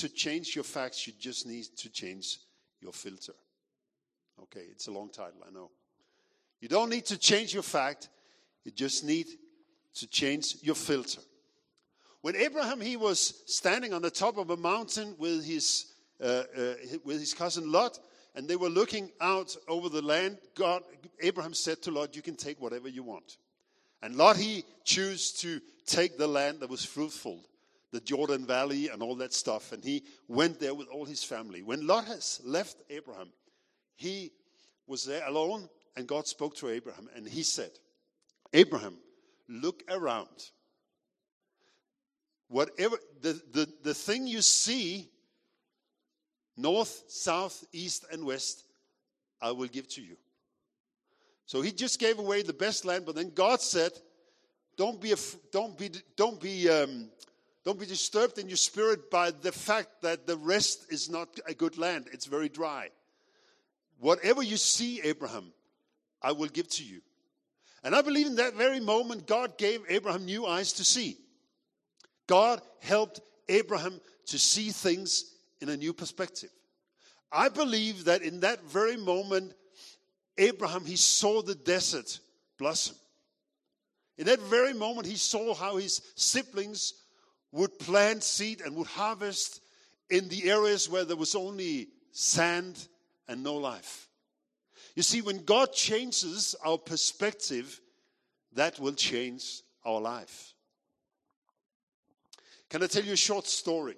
to change your facts, you just need to change your filter. Okay, it's a long title, I know. You don't need to change your fact, you just need to change your filter. When Abraham he was standing on the top of a mountain with his uh, uh, with his cousin Lot, and they were looking out over the land. God, Abraham said to Lot, "You can take whatever you want." And Lot he chose to take the land that was fruitful, the Jordan Valley and all that stuff, and he went there with all his family. When Lot has left Abraham, he was there alone, and God spoke to Abraham, and he said, "Abraham, look around." whatever the, the, the thing you see, north, south, east, and west, I will give to you. So he just gave away the best land, but then God said, "Don't be, don't be, don't be, um, don't be disturbed in your spirit by the fact that the rest is not a good land; it's very dry. Whatever you see, Abraham, I will give to you." And I believe in that very moment, God gave Abraham new eyes to see. God helped Abraham to see things in a new perspective. I believe that in that very moment, Abraham, he saw the desert blossom. In that very moment, he saw how his siblings would plant seed and would harvest in the areas where there was only sand and no life. You see, when God changes our perspective, that will change our life. Can I tell you a short story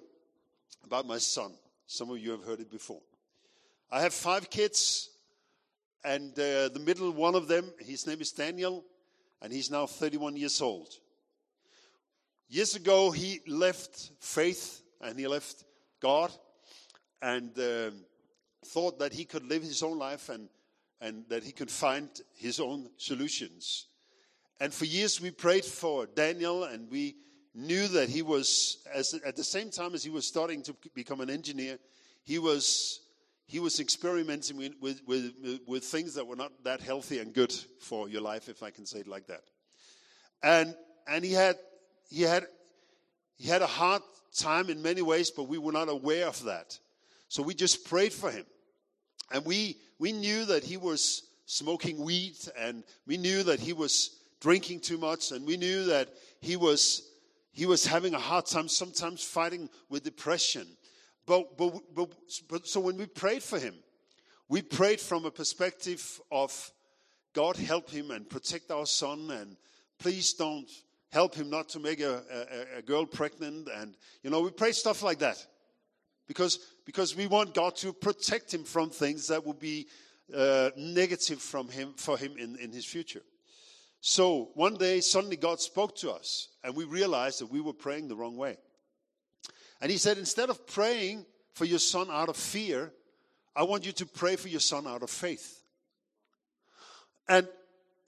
about my son? Some of you have heard it before. I have five kids, and uh, the middle one of them, his name is Daniel, and he's now 31 years old. Years ago, he left faith and he left God and um, thought that he could live his own life and, and that he could find his own solutions. And for years, we prayed for Daniel and we knew that he was, as, at the same time as he was starting to become an engineer, he was, he was experimenting with, with, with, with things that were not that healthy and good for your life, if I can say it like that. And, and he, had, he, had, he had a hard time in many ways, but we were not aware of that. So we just prayed for him. And we, we knew that he was smoking weed, and we knew that he was drinking too much, and we knew that he was he was having a hard time, sometimes fighting with depression. But, but, but, but so when we prayed for him, we prayed from a perspective of God help him and protect our son, and please don't help him not to make a, a, a girl pregnant. And, you know, we pray stuff like that because, because we want God to protect him from things that will be uh, negative from him, for him in, in his future. So one day, suddenly God spoke to us, and we realized that we were praying the wrong way. And He said, instead of praying for your son out of fear, I want you to pray for your son out of faith. And,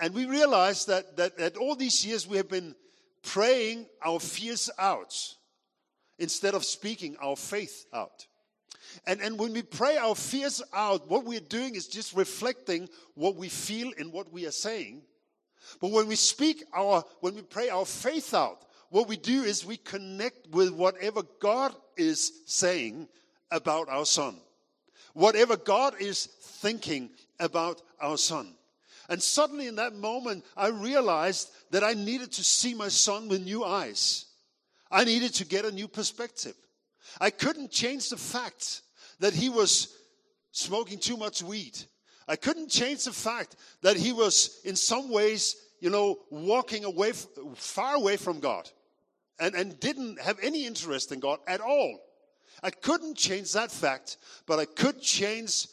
and we realized that, that, that all these years we have been praying our fears out instead of speaking our faith out. And, and when we pray our fears out, what we're doing is just reflecting what we feel in what we are saying but when we speak our, when we pray our faith out, what we do is we connect with whatever God is saying about our son. Whatever God is thinking about our son. And suddenly in that moment, I realized that I needed to see my son with new eyes. I needed to get a new perspective. I couldn't change the fact that he was smoking too much weed. I couldn't change the fact that he was in some ways, you know, walking away, far away from God and, and didn't have any interest in God at all. I couldn't change that fact, but I could change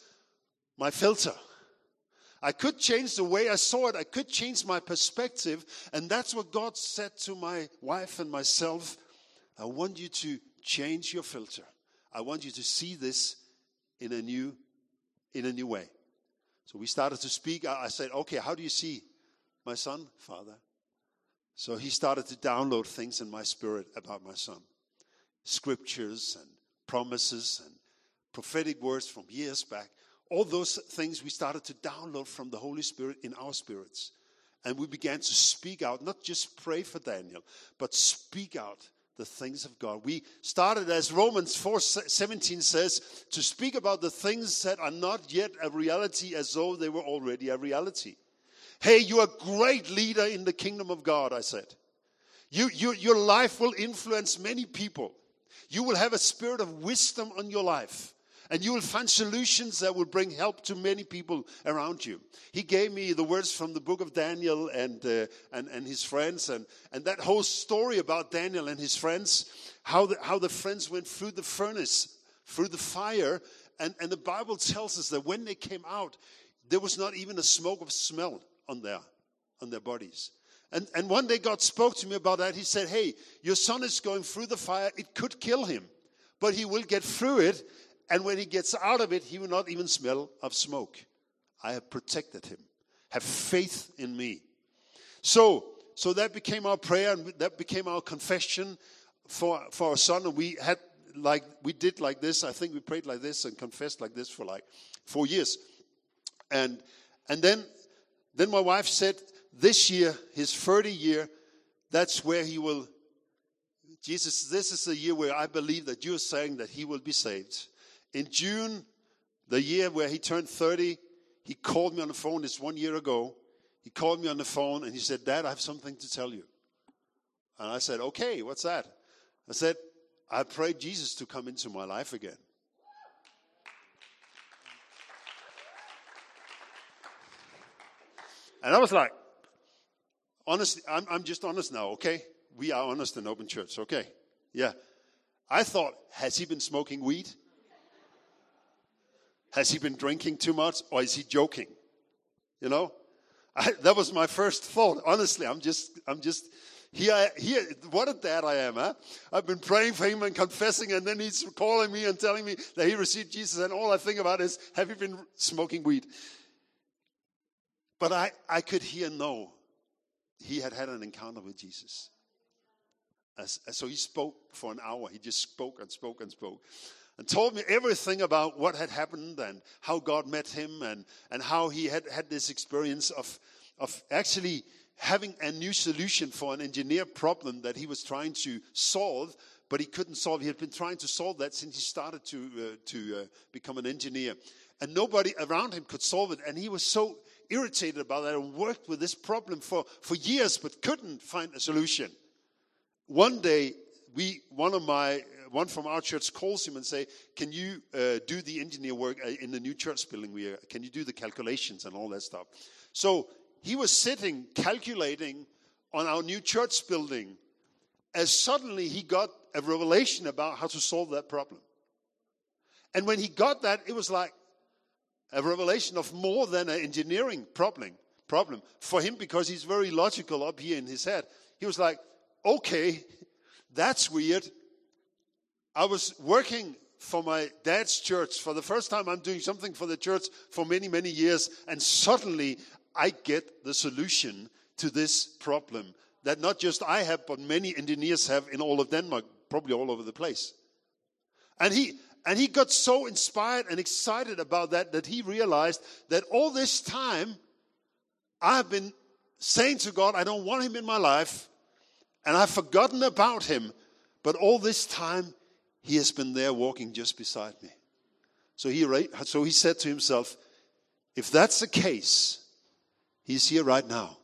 my filter. I could change the way I saw it. I could change my perspective. And that's what God said to my wife and myself. I want you to change your filter. I want you to see this in a new, in a new way. So we started to speak. I said, okay, how do you see my son, father? So he started to download things in my spirit about my son scriptures and promises and prophetic words from years back. All those things we started to download from the Holy Spirit in our spirits. And we began to speak out, not just pray for Daniel, but speak out the things of God. We started, as Romans 4 17 says, to speak about the things that are not yet a reality as though they were already a reality. Hey, you're a great leader in the kingdom of God, I said. You, you, your life will influence many people. You will have a spirit of wisdom on your life. And you will find solutions that will bring help to many people around you. He gave me the words from the book of Daniel and, uh, and, and his friends, and, and that whole story about Daniel and his friends, how the, how the friends went through the furnace, through the fire. And, and the Bible tells us that when they came out, there was not even a smoke of smell on their, on their bodies. And, and one day God spoke to me about that. He said, Hey, your son is going through the fire. It could kill him, but he will get through it and when he gets out of it, he will not even smell of smoke. I have protected him. Have faith in me. So, so that became our prayer and that became our confession for, for our son. And we had like, we did like this. I think we prayed like this and confessed like this for like four years. And, and then, then my wife said, this year, his 30 year, that's where he will Jesus, this is the year where I believe that you're saying that he will be saved. In June, the year where he turned 30, he called me on the phone. This one year ago. He called me on the phone and he said, Dad, I have something to tell you. And I said, Okay, what's that? I said, I prayed Jesus to come into my life again. And I was like, honestly, I'm, I'm just honest now, okay? We are honest in open church, okay? Yeah. I thought, has he been smoking weed? Has he been drinking too much or is he joking? You know? I, that was my first thought. Honestly, I'm just, I'm just, here, here, what a dad I am, huh? I've been praying for him and confessing, and then he's calling me and telling me that he received Jesus, and all I think about is, have you been smoking weed? But I, I could hear no. He had had an encounter with Jesus. As, so he spoke for an hour. He just spoke and spoke and spoke and told me everything about what had happened and how God met him and, and how he had had this experience of, of actually having a new solution for an engineer problem that he was trying to solve, but he couldn't solve. He had been trying to solve that since he started to, uh, to uh, become an engineer. And nobody around him could solve it. And he was so irritated about that and worked with this problem for, for years, but couldn't find a solution. One day, we, one of my one from our church calls him and say, "Can you uh, do the engineer work uh, in the new church building? We are, can you do the calculations and all that stuff?" So he was sitting calculating on our new church building, as suddenly he got a revelation about how to solve that problem. And when he got that, it was like a revelation of more than an engineering problem. Problem for him because he's very logical up here in his head. He was like, "Okay, that's weird. I was working for my dad's church. For the first time, I'm doing something for the church for many, many years. And suddenly, I get the solution to this problem that not just I have, but many engineers have in all of Denmark, probably all over the place. And he, and he got so inspired and excited about that that he realized that all this time, I've been saying to God, I don't want him in my life, and I've forgotten about him. But all this time, he has been there walking just beside me. So he, so he said to himself, if that's the case, he's here right now.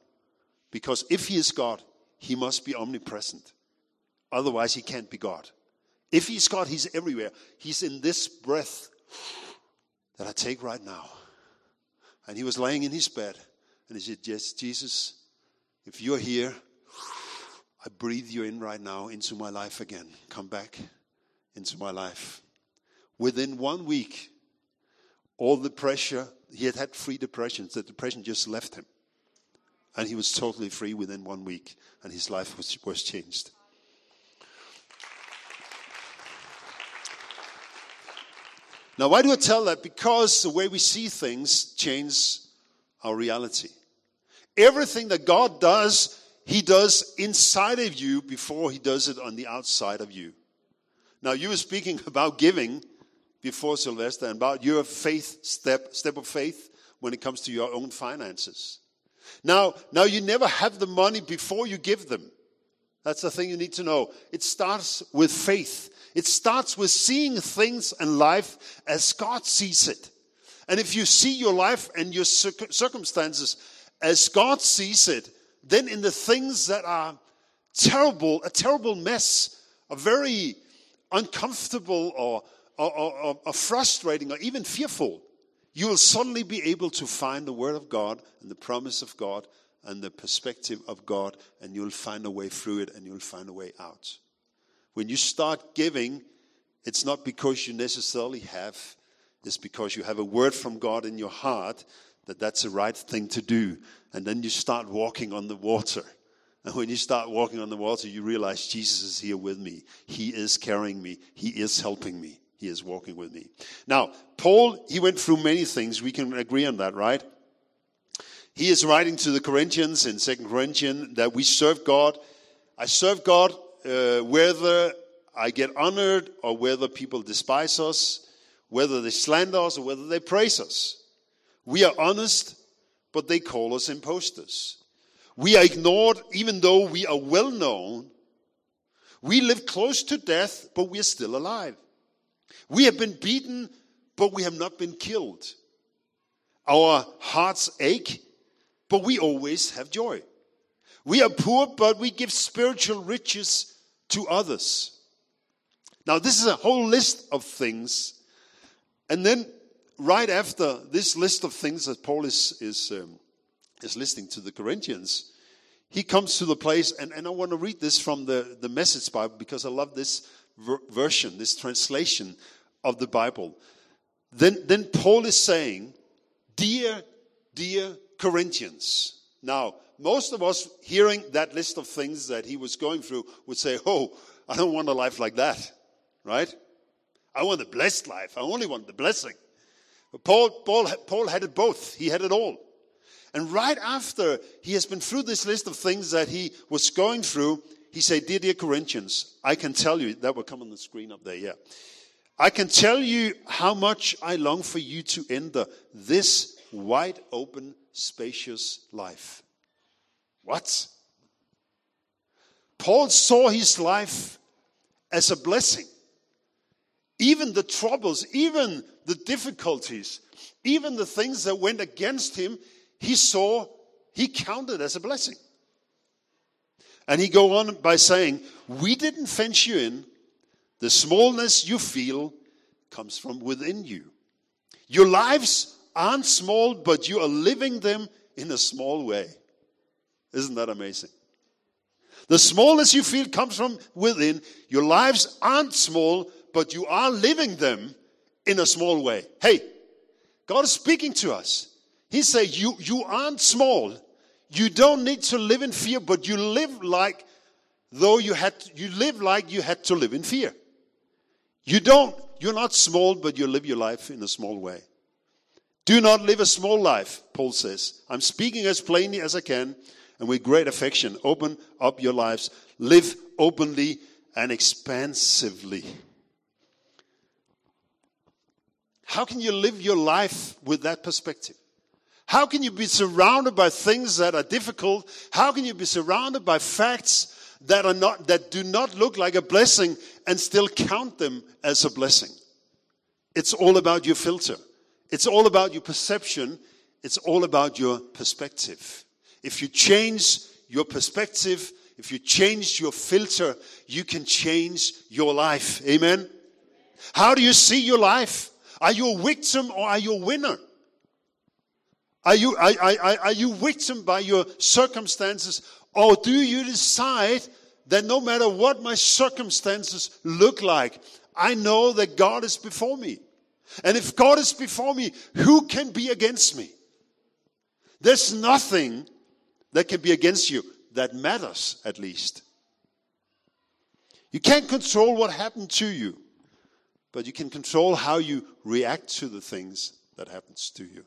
Because if he is God, he must be omnipresent. Otherwise, he can't be God. If he's God, he's everywhere. He's in this breath that I take right now. And he was laying in his bed and he said, Yes, Jesus, if you're here, I breathe you in right now into my life again. Come back into my life. Within one week, all the pressure, he had had three depressions, the depression just left him. And he was totally free within one week, and his life was, was changed. Now, why do I tell that? Because the way we see things change our reality. Everything that God does, He does inside of you before He does it on the outside of you. Now, you were speaking about giving before Sylvester and about your faith step, step of faith when it comes to your own finances. Now, now you never have the money before you give them. That's the thing you need to know. It starts with faith. It starts with seeing things and life as God sees it. And if you see your life and your circumstances as God sees it, then in the things that are terrible, a terrible mess, a very uncomfortable or, or, or, or frustrating or even fearful, you will suddenly be able to find the Word of God and the promise of God and the perspective of God, and you'll find a way through it and you'll find a way out. When you start giving, it's not because you necessarily have, it's because you have a word from God in your heart that that's the right thing to do. And then you start walking on the water. And when you start walking on the water, you realize Jesus is here with me. He is carrying me. He is helping me. He is walking with me. Now, Paul, he went through many things. We can agree on that, right? He is writing to the Corinthians in Second Corinthians that we serve God. I serve God uh, whether I get honored or whether people despise us, whether they slander us or whether they praise us. We are honest, but they call us imposters. We are ignored even though we are well known. We live close to death, but we are still alive. We have been beaten, but we have not been killed. Our hearts ache, but we always have joy. We are poor, but we give spiritual riches to others. Now, this is a whole list of things. And then, right after this list of things that Paul is, is, um, is listening to the Corinthians, he comes to the place, and, and I want to read this from the, the Message Bible because I love this ver- version, this translation of the Bible. Then, then Paul is saying, Dear, dear Corinthians. Now, most of us hearing that list of things that he was going through would say, Oh, I don't want a life like that, right? I want a blessed life. I only want the blessing. But Paul, Paul, Paul had it both. He had it all. And right after he has been through this list of things that he was going through, he said, Dear, dear Corinthians, I can tell you, that will come on the screen up there, yeah. I can tell you how much I long for you to enter this wide open, spacious life. What? Paul saw his life as a blessing. Even the troubles, even the difficulties, even the things that went against him, he saw, he counted as a blessing. And he go on by saying, we didn't fence you in the smallness you feel comes from within you. Your lives aren't small, but you are living them in a small way. Isn't that amazing? The smallness you feel comes from within. Your lives aren't small, but you are living them in a small way. Hey, God is speaking to us. He said, you, you aren't small. You don't need to live in fear, but you live like though you had, you live like you had to live in fear. You don't, you're not small, but you live your life in a small way. Do not live a small life, Paul says. I'm speaking as plainly as I can and with great affection. Open up your lives. Live openly and expansively. How can you live your life with that perspective? How can you be surrounded by things that are difficult? How can you be surrounded by facts that are not that do not look like a blessing and still count them as a blessing. It's all about your filter. It's all about your perception. It's all about your perspective. If you change your perspective, if you change your filter, you can change your life. Amen. How do you see your life? Are you a victim or are you a winner? Are you, are, are, are you victim by your circumstances or do you decide that no matter what my circumstances look like, I know that God is before me? And if God is before me, who can be against me? There's nothing that can be against you that matters, at least. You can't control what happened to you, but you can control how you react to the things that happens to you.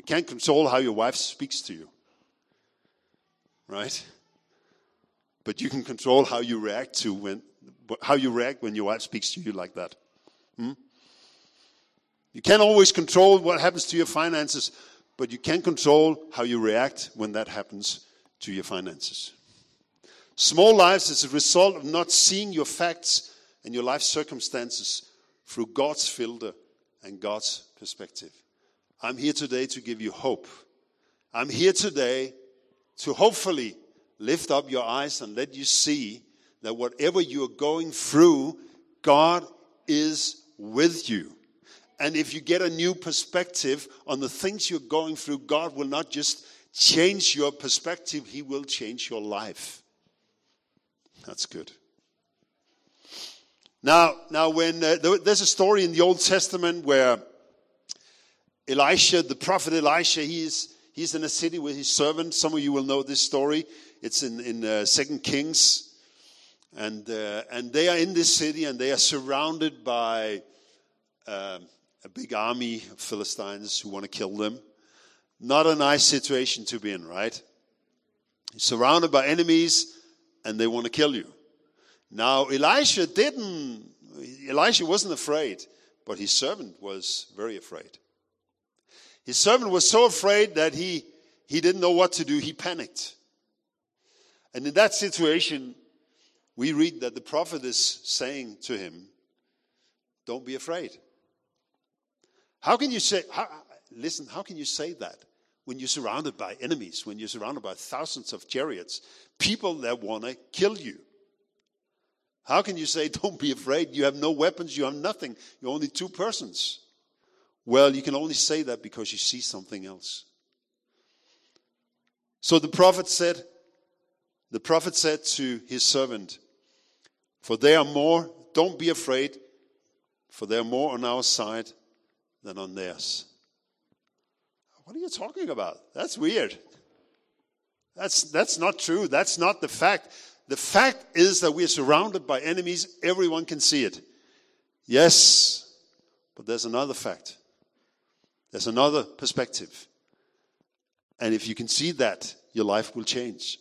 You can't control how your wife speaks to you right? But you can control how you react to when how you react when your wife speaks to you like that. Hmm? You can't always control what happens to your finances, but you can control how you react when that happens to your finances. Small lives is a result of not seeing your facts and your life circumstances through God's filter and God's perspective. I'm here today to give you hope. I'm here today to hopefully lift up your eyes and let you see that whatever you're going through, God is with you. And if you get a new perspective on the things you're going through, God will not just change your perspective, He will change your life. That's good. Now, now when uh, there's a story in the Old Testament where Elisha, the prophet Elisha, he's he's in a city with his servant. Some of you will know this story. It's in in uh, Second Kings, and uh, and they are in this city and they are surrounded by um, a big army of Philistines who want to kill them. Not a nice situation to be in, right? surrounded by enemies and they want to kill you. Now, Elisha didn't, Elisha wasn't afraid, but his servant was very afraid. His servant was so afraid that he, he didn't know what to do. He panicked. And in that situation, we read that the prophet is saying to him, Don't be afraid. How can you say, how, listen, how can you say that when you're surrounded by enemies, when you're surrounded by thousands of chariots, people that want to kill you? How can you say, don't be afraid? You have no weapons, you have nothing, you're only two persons. Well, you can only say that because you see something else. So the prophet said, the prophet said to his servant, For they are more, don't be afraid, for they are more on our side than on theirs. What are you talking about? That's weird. That's, that's not true. That's not the fact. The fact is that we are surrounded by enemies. Everyone can see it. Yes, but there's another fact. There's another perspective. And if you can see that, your life will change.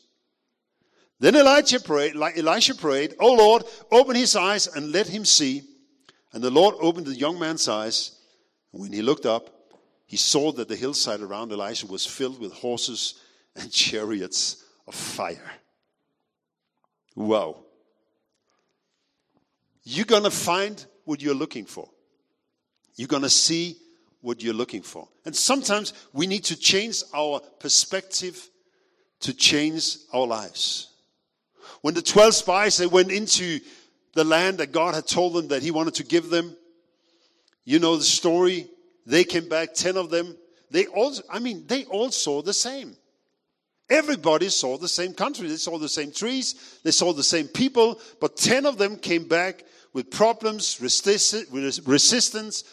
Then Elijah prayed, Elisha prayed, Oh Lord, open his eyes and let him see. And the Lord opened the young man's eyes And when he looked up, he saw that the hillside around Elisha was filled with horses and chariots of fire. Wow. You're going to find what you're looking for. You're going to see what you're looking for. And sometimes we need to change our perspective to change our lives. When the 12 spies they went into the land that God had told them that he wanted to give them, you know the story. They came back, 10 of them. They all, I mean, they all saw the same. Everybody saw the same country. They saw the same trees. They saw the same people. But 10 of them came back with problems, resistance,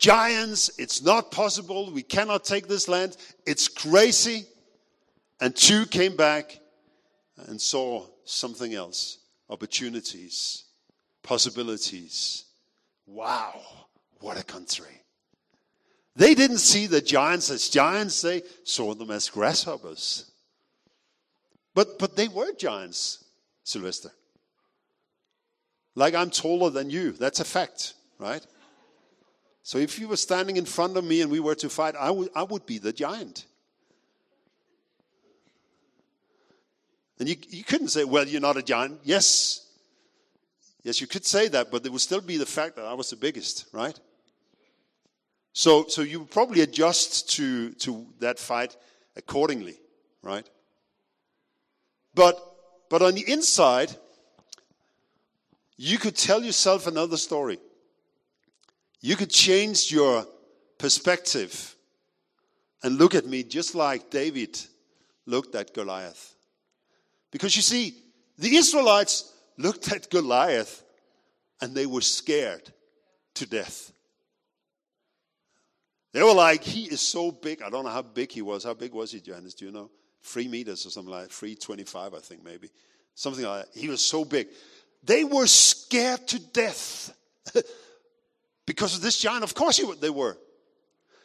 giants. It's not possible. We cannot take this land. It's crazy. And two came back and saw something else opportunities, possibilities. Wow. What a country. They didn't see the giants as giants, they saw them as grasshoppers. But, but they were giants, Sylvester. Like I'm taller than you, that's a fact, right? So if you were standing in front of me and we were to fight, I would, I would be the giant. And you, you couldn't say, well, you're not a giant. Yes. Yes, you could say that, but it would still be the fact that I was the biggest, right? So, so you probably adjust to, to that fight accordingly, right? But, but on the inside, you could tell yourself another story. You could change your perspective and look at me just like David looked at Goliath. Because you see, the Israelites looked at Goliath and they were scared to death. They were like, he is so big. I don't know how big he was. How big was he, Janice? Do you know? Three meters or something like that. 325, I think, maybe. Something like that. He was so big. They were scared to death because of this giant. Of course they were.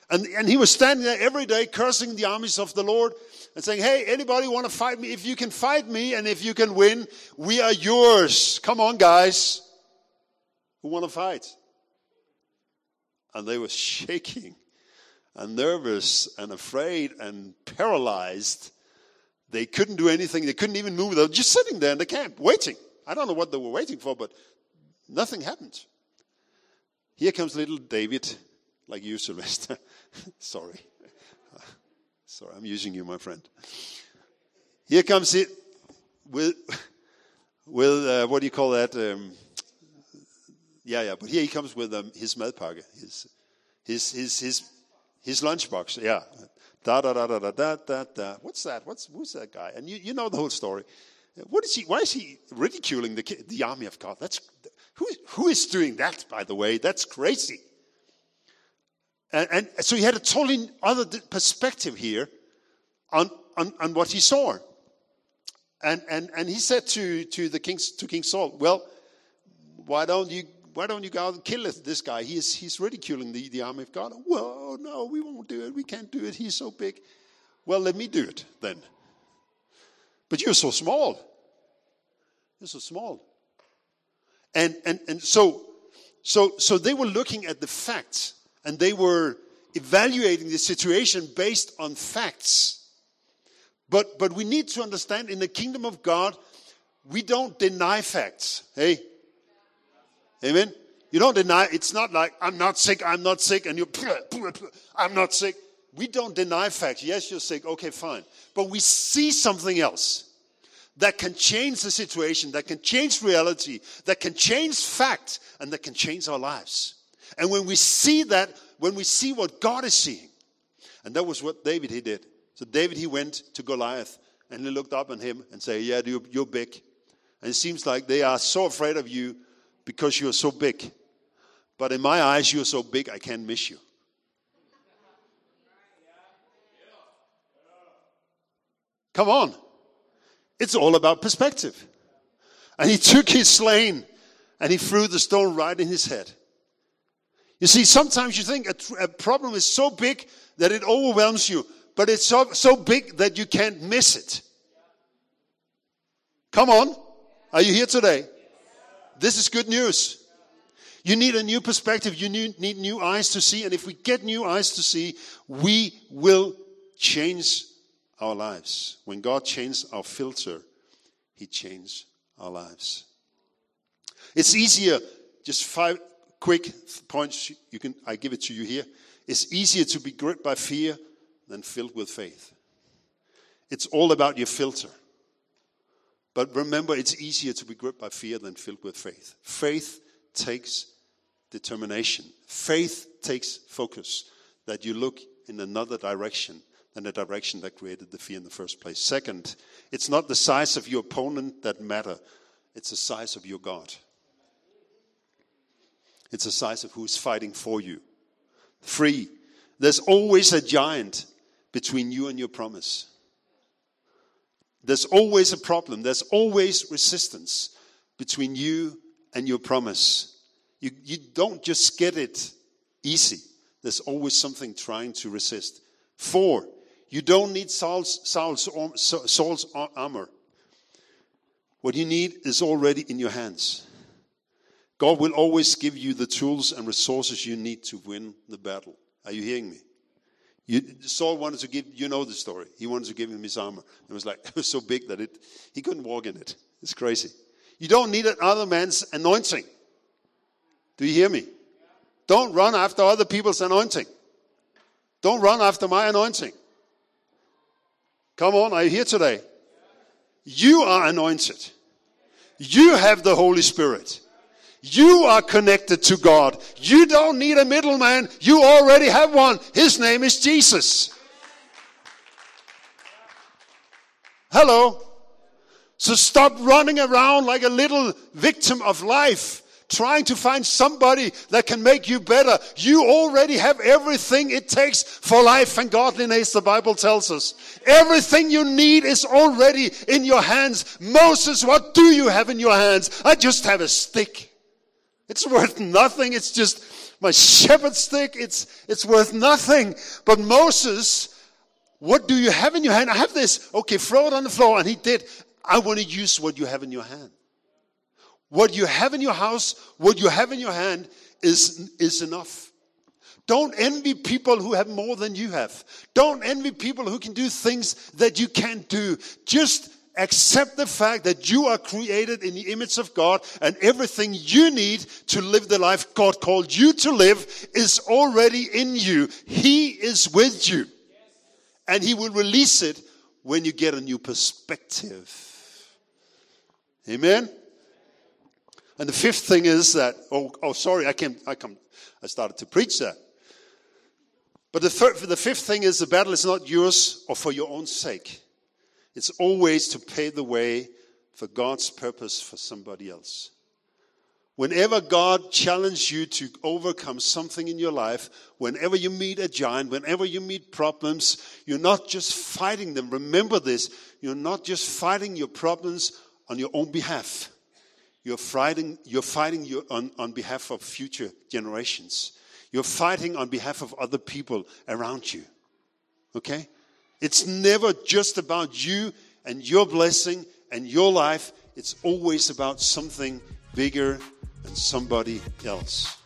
And, and he was standing there every day cursing the armies of the Lord and saying, Hey, anybody want to fight me? If you can fight me and if you can win, we are yours. Come on, guys. Who want to fight? And they were shaking and nervous and afraid and paralyzed, they couldn't do anything. They couldn't even move. They were just sitting there in the camp, waiting. I don't know what they were waiting for, but nothing happened. Here comes little David, like you, Sylvester. Sorry. Sorry, I'm using you, my friend. Here comes it with, with uh, what do you call that? Um, yeah, yeah, but here he comes with um, his madpakke, his, his, his, his, his lunchbox. Yeah. Da, da, da, da, da, da, da, da. What's that? What's, who's that guy? And you, you know the whole story. What is he, why is he ridiculing the, the army of God? That's, who, who is doing that, by the way? That's crazy. And, and so he had a totally other perspective here on, on, on what he saw. And, and, and he said to, to, the king, to King Saul, Well, why don't you why don't you go and kill this guy? He's, he's ridiculing the, the army of God. Well, no, we won't do it. We can't do it. He's so big. Well, let me do it then. But you're so small. You're so small. And, and, and so, so, so they were looking at the facts and they were evaluating the situation based on facts. But, but we need to understand in the kingdom of God, we don't deny facts. Hey? Amen? You don't deny, it's not like, I'm not sick, I'm not sick, and you, I'm not sick. We don't deny facts. Yes, you're sick. Okay, fine. But we see something else that can change the situation, that can change reality, that can change fact, and that can change our lives. And when we see that, when we see what God is seeing, and that was what David he did. So David he went to Goliath and he looked up on him and said, "Yeah, you're, you're big." And it seems like they are so afraid of you because you're so big. But in my eyes, you're so big I can't miss you. Come on. It's all about perspective. And he took his sling and he threw the stone right in his head. You see, sometimes you think a, a, problem is so big that it overwhelms you, but it's so, so big that you can't miss it. Come on. Are you here today? This is good news. You need a new perspective. You need, need new eyes to see. And if we get new eyes to see, we will change our lives. When God changed our filter, He changed our lives. It's easier, just five quick points you can I give it to you here. It's easier to be gripped by fear than filled with faith. It's all about your filter. But remember, it's easier to be gripped by fear than filled with faith. Faith takes determination, faith takes focus that you look in another direction than the direction that created the fear in the first place. Second, it's not the size of your opponent that matter, it's the size of your God. It's the size of who's fighting for you. Three, there's always a giant between you and your promise. There's always a problem. There's always resistance between you and your promise. You, you don't just get it easy. There's always something trying to resist. Four, you don't need Saul's, Saul's, Saul's armor. What you need is already in your hands. God will always give you the tools and resources you need to win the battle. Are you hearing me? You, Saul wanted to give, you know the story. He wanted to give him his armor. It was like, it was so big that it, he couldn't walk in it. It's crazy. You don't need another man's anointing. Do you hear me? Don't run after other people's anointing. Don't run after my anointing. Come on, are you here today? You are anointed. You have the Holy Spirit. You are connected to God. You don't need a middleman. You already have one. His name is Jesus. Hello. So stop running around like a little victim of life, trying to find somebody that can make you better. You already have everything it takes for life and godliness, the Bible tells us. Everything you need is already in your hands. Moses, what do you have in your hands? I just have a stick. It's worth nothing. It's just my shepherd stick. It's, it's worth nothing. But Moses, what do you have in your hand? I have this. Okay, throw it on the floor. And he did. I want to use what you have in your hand. What you have in your house, what you have in your hand is, is enough. Don't envy people who have more than you have. Don't envy people who can do things that you can't do. Just accept the fact that you are created in the image of God and everything you need to live the life God called you to live is already in you. He is with you. And He will release it when you get a new perspective. Amen. And the fifth thing is that, oh, oh sorry, I came, I come, I started to preach that. But the, third, the fifth thing is the battle is not yours or for your own sake. It's always to pave the way for God's purpose for somebody else. Whenever God challenges you to overcome something in your life, whenever you meet a giant, whenever you meet problems, you're not just fighting them. Remember this. You're not just fighting your problems on your own behalf. You're fighting, you're fighting your, on, on behalf of future generations. You're fighting on behalf of other people around you. Okay? It's never just about you and your blessing and your life. It's always about something bigger than somebody else.